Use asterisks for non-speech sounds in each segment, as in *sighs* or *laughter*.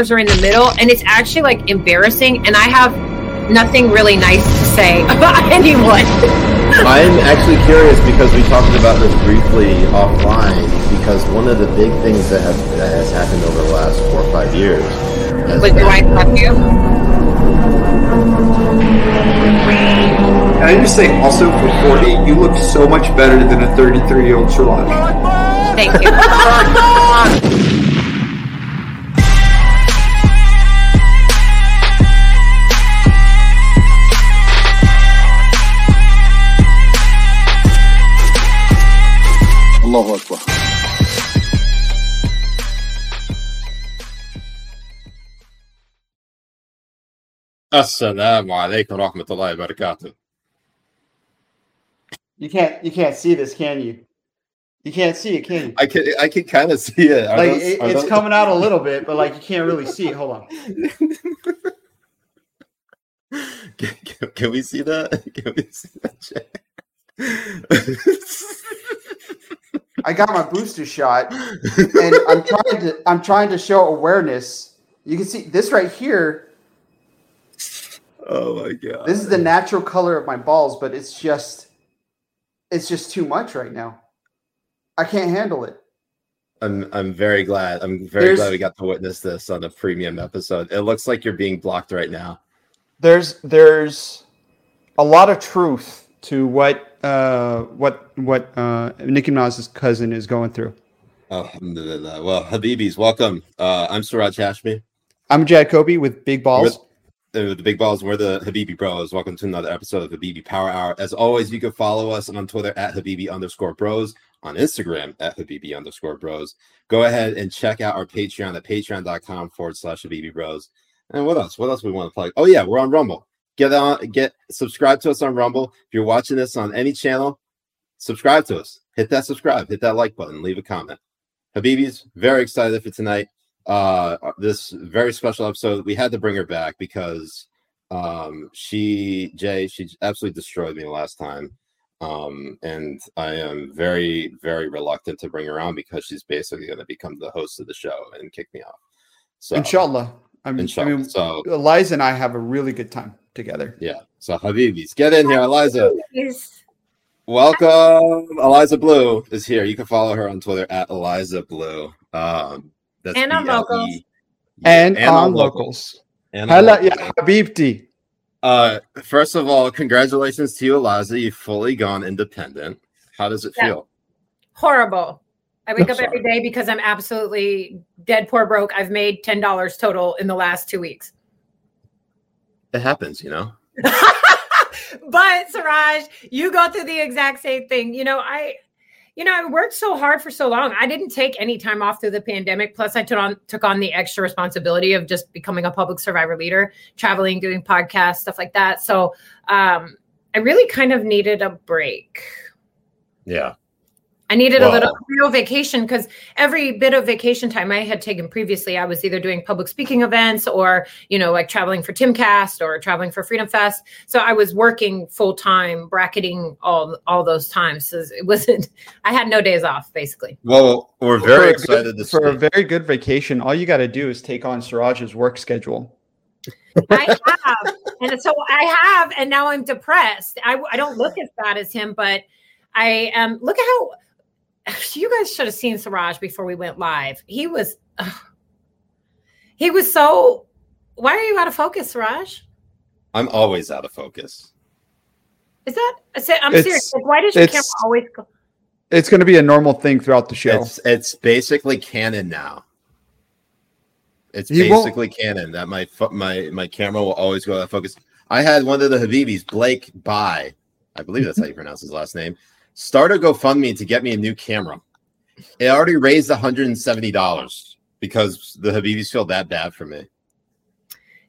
are in the middle, and it's actually like embarrassing. And I have nothing really nice to say *laughs* about anyone. I'm actually curious because we talked about this briefly offline. Because one of the big things that, have, that has happened over the last four or five years. has With been- your love you. Can I just say also for 40, you look so much better than a 33 year old Siraj. Thank you. *laughs* Allahu Akbar. Assalamu alaikum wa rahmatullahi wa barakatuh. You can't you can't see this, can you? You can't see it, can you? I can I can kind of see it. Are Like those- it, it's those- coming out a little bit, but like you can't really see it. Hold on. *laughs* Can, can- can we see that? *laughs* Can we see that? *laughs* I got my booster shot, *laughs* and I'm trying to I'm trying to show awareness. You can see this right here. oh my god! This is the natural color of my balls, but it's just it's just too much right now. I can't handle it. I'm I'm very glad. I'm very There's- glad we got to witness this on a premium episode. It looks like you're being blocked right now. There's there's a lot of truth to what uh what what uh Nicki Minaj's cousin is going through. Alhamdulillah. Well, Habibis, welcome. Uh, I'm Siraj Hashmi. I'm Jacoby with big balls. Uh, the big balls. We're the Habibi Bros. Welcome to another episode of Habibi Power Hour. As always, you can follow us on Twitter at Habibi underscore Bros, on Instagram at Habibi underscore Bros. Go ahead and check out our Patreon at patreon.com forward slash Habibi Bros. And what else? What else we want to plug? Oh yeah, we're on Rumble. Get on, get subscribe to us on Rumble. If you're watching this on any channel, subscribe to us. Hit that subscribe. Hit that like button. Leave a comment. Habibis, very excited for tonight uh this very special episode we had to bring her back because um she jay she absolutely destroyed me last time um and i am very very reluctant to bring her on because she's basically going to become the host of the show and kick me off so Inshallah. I mean, I mean so Eliza and I have a really good time together. yeah so habibis get in here eliza Yes. welcome eliza Bleu is here you can follow her on twitter at eliza Bleu um that's And on B-L-E. locals. And, Yeah, on locals. And on Hala locals. ya habibti. Uh, first of all, congratulations to you, Eliza. You've fully gone independent. How does it Yeah. feel? Horrible. I wake I'm up every day because I'm absolutely dead poor broke. I've made ten dollars total in the last two weeks. It happens, you know. *laughs* but Siraj, you go through the exact same thing. You know, I, you know, I worked so hard for so long. I didn't take any time off through the pandemic. Plus, I took on took on the extra responsibility of just becoming a public survivor leader, traveling, doing podcasts, stuff like that. So, um, I really kind of needed a break. Yeah. I needed Well- a little real vacation because every bit of vacation time I had taken previously, I was either doing public speaking events or, you know, like traveling for Timcast or traveling for Freedom Fest. So I was working full time, bracketing all all those times. So it wasn't. I had no days off, basically. Well, we're very a excited good- to for a very good vacation. All you got to do is take on Siraj's work schedule. I have, and so I have, and now I'm depressed. I I don't look as bad as him, but I um look at how. *sighs* You guys should have seen Siraj before we went live. He was, ugh. he was so. Why are you out of focus, Siraj? I'm always out of focus. Is that? I said, I'm It's- serious. Like, why does your camera it's- always go? It's going to be a normal thing throughout the show. It's it's basically canon now. It's He won't- basically canon that my my my camera will always go out of focus. I had one of the Habibis, Blake By, I believe that's how you *laughs* pronounce his last name, start a GoFundMe to get me a new camera. It already raised $170 because the Habibis feel that bad for me.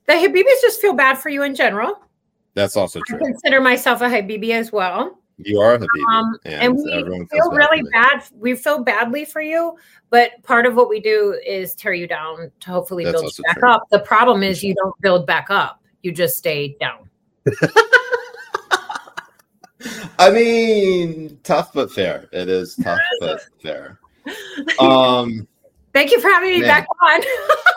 The Habibis just feel bad for you in general. That's also I true. consider myself a Habibi as well. You are a Habibi, Um, and, and we feel bad really bad. We feel badly for you, but part of what we do is tear you down to hopefully That's build you back true. up. The problem is you don't build back up. You just stay down. *laughs* I mean, tough but fair. It is tough but fair. *laughs* Um, Thank you for having me Man. back on.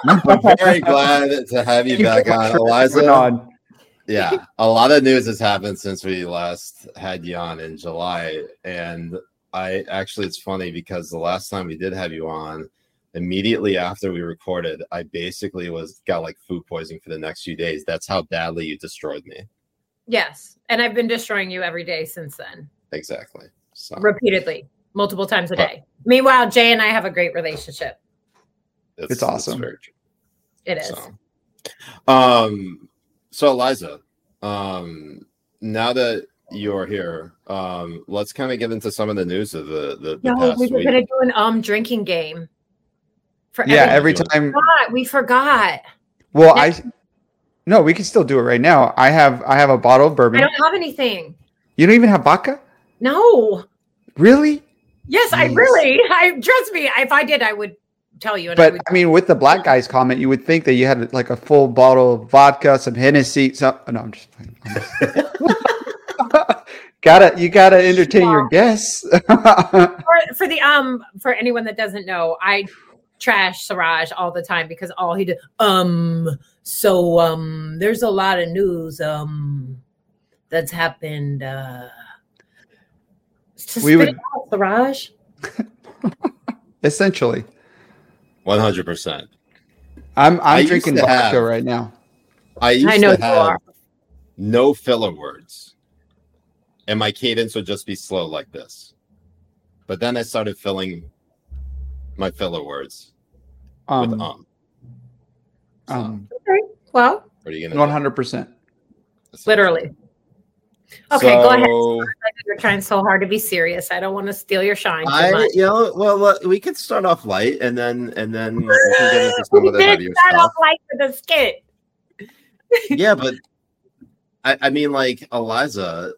I'm very glad to have you back on, Eliza. On. Yeah, a lot of news has happened since we last had you on in July, and I actually it's funny because the last time we did have you on, immediately after we recorded, I basically was got like food poisoning for the next few days. That's how badly you destroyed me. Yes. And I've been destroying you every day since then, Exactly. So repeatedly, multiple times a day. Meanwhile, Jay and I have a great relationship. It's awesome. very. It is. So, um, so Eliza, um, now that you're here, um, let's kind of get into some of the news of the the, the No, past we were week. gonna do an um drinking game. For Yeah, every- every time. forgot. We forgot. Well, I no, we can still do it right now. I have I have a bottle of bourbon. I don't have anything. You don't even have vodka? No. Really? Yes, I really. I trust me. If I did, I would tell you. And I But would, I mean, with the black guys comment, you would think that you had like a full bottle of vodka, some Hennessy. Some no, I'm just. playing. I'm just- *laughs* gotta you gotta entertain your guests. *laughs* for, for the um for anyone that doesn't know, I trash Siraj all the time because all he did um so um there's a lot of news um that's happened uh We spit would- it out, Siraj. *laughs* Essentially, One hundred percent. I'm I I'm used drinking to vodka have- right now. I used I know to have no filler words, and my cadence would just be slow like this. But then I started filling my filler words with Um, um. So, um, Okay. Well, what are you gonna? hundred percent. literally. Okay, go ahead. You're trying so hard to be serious. I don't want to steal your shine. Too I, much. you know, well, look, we could start off light, and then and then we can get into some We of the did heavier start stuff. off like with the skit. yeah, but I, I mean, like Eliza,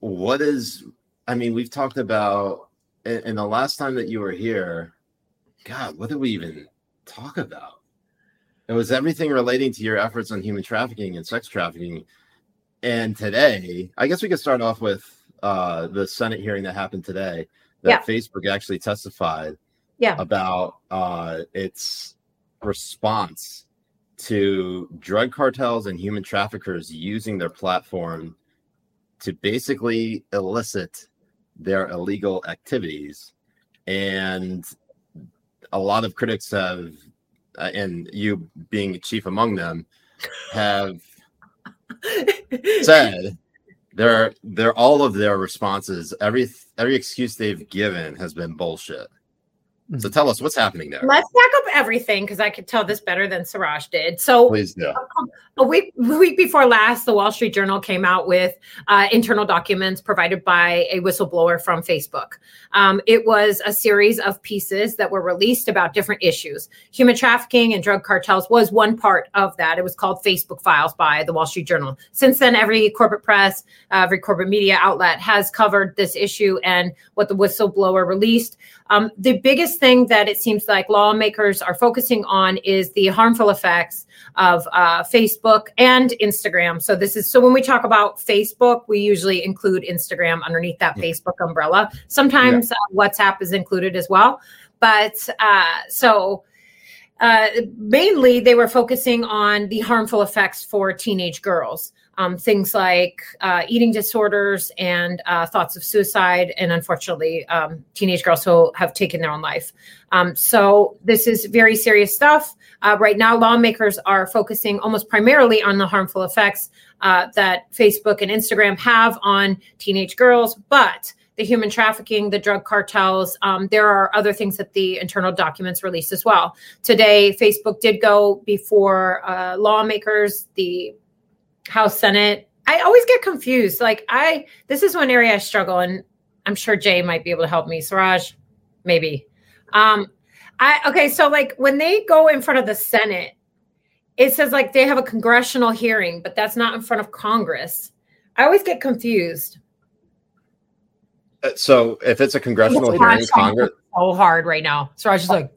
what is? I mean, we've talked about, and, and the last time that you were here, God, what did we even talk about? It was everything relating to your efforts on human trafficking and sex trafficking. And today, I guess we could start off with uh, the Senate hearing that happened today. That Yeah. Facebook actually testified Yeah. about uh, its response to drug cartels and human traffickers using their platform to basically elicit their illegal activities. And a lot of critics have, uh, and you being chief among them, have *laughs* said their their all of their responses, every every excuse they've given has been bullshit. So tell us what's happening there. Let's back up everything because I could tell this better than Siraj did. So Please do. a week a week before last, the Wall Street Journal came out with uh, internal documents provided by a whistleblower from Facebook. Um, it was a series of pieces that were released about different issues. Human trafficking and drug cartels was one part of that. It was called Facebook Files by the Wall Street Journal. Since then, every corporate press, uh, every corporate media outlet has covered this issue and what the whistleblower released. Um, the biggest thing that it seems like lawmakers are focusing on is the harmful effects of uh, Facebook and Instagram. So this is so when we talk about Facebook, we usually include Instagram underneath that Facebook umbrella. Sometimes uh, WhatsApp is included as well, but uh, so. Uh, mainly, they were focusing on the harmful effects for teenage girls, um, things like uh, eating disorders and uh, thoughts of suicide, and unfortunately, um, teenage girls who have taken their own life. Um, so, this is very serious stuff. Uh, right now, lawmakers are focusing almost primarily on the harmful effects uh, that Facebook and Instagram have on teenage girls, but the human trafficking, the drug cartels, um, there are other things that the internal documents released as well. Today, Facebook did go before uh, lawmakers, the House, Senate. I always get confused. Like, I, this is one area I struggle, and I'm sure Jay might be able to help me. Siraj, maybe. Um, I okay, so like when they go in front of the Senate, it says like they have a congressional hearing, but that's not in front of Congress. I always get confused. Uh, So if it's a congressional It's hearing. Congress, So hard right now. Siraj is like,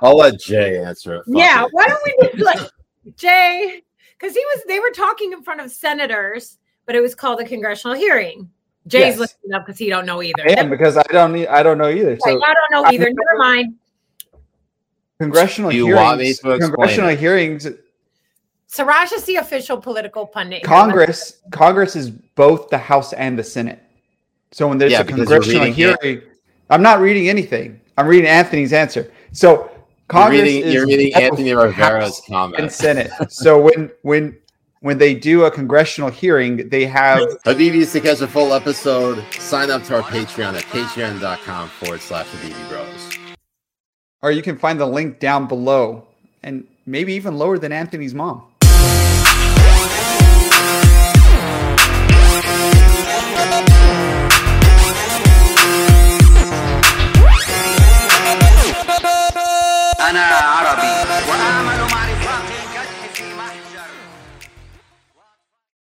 I'll let Jay answer it. Fuck yeah, it. why don't we do like Jay? Because he was they were talking in front of senators, but it was called a congressional hearing. Jay's Yes. listening up because he don't know either. I am because I don't I don't know either. Right, So I don't know I- either. Never mind. congressional You hearings, want me to congressional it? hearings, Siraj is the official political pundit. Congress, Congress is both the House and the Senate. So when there's Yeah, a congressional reading it. hearing, I'm not reading anything. I'm reading Anthony's answer. So You're reading, you're reading Anthony Rivera's House and. Senate. so when when when they do a congressional hearing, they have *laughs* Habibis to catch a full episode. Sign up to our Patreon at patreon.com forward slash Habibi Bros. or you can find the link down below and maybe even lower than Anthony's mom.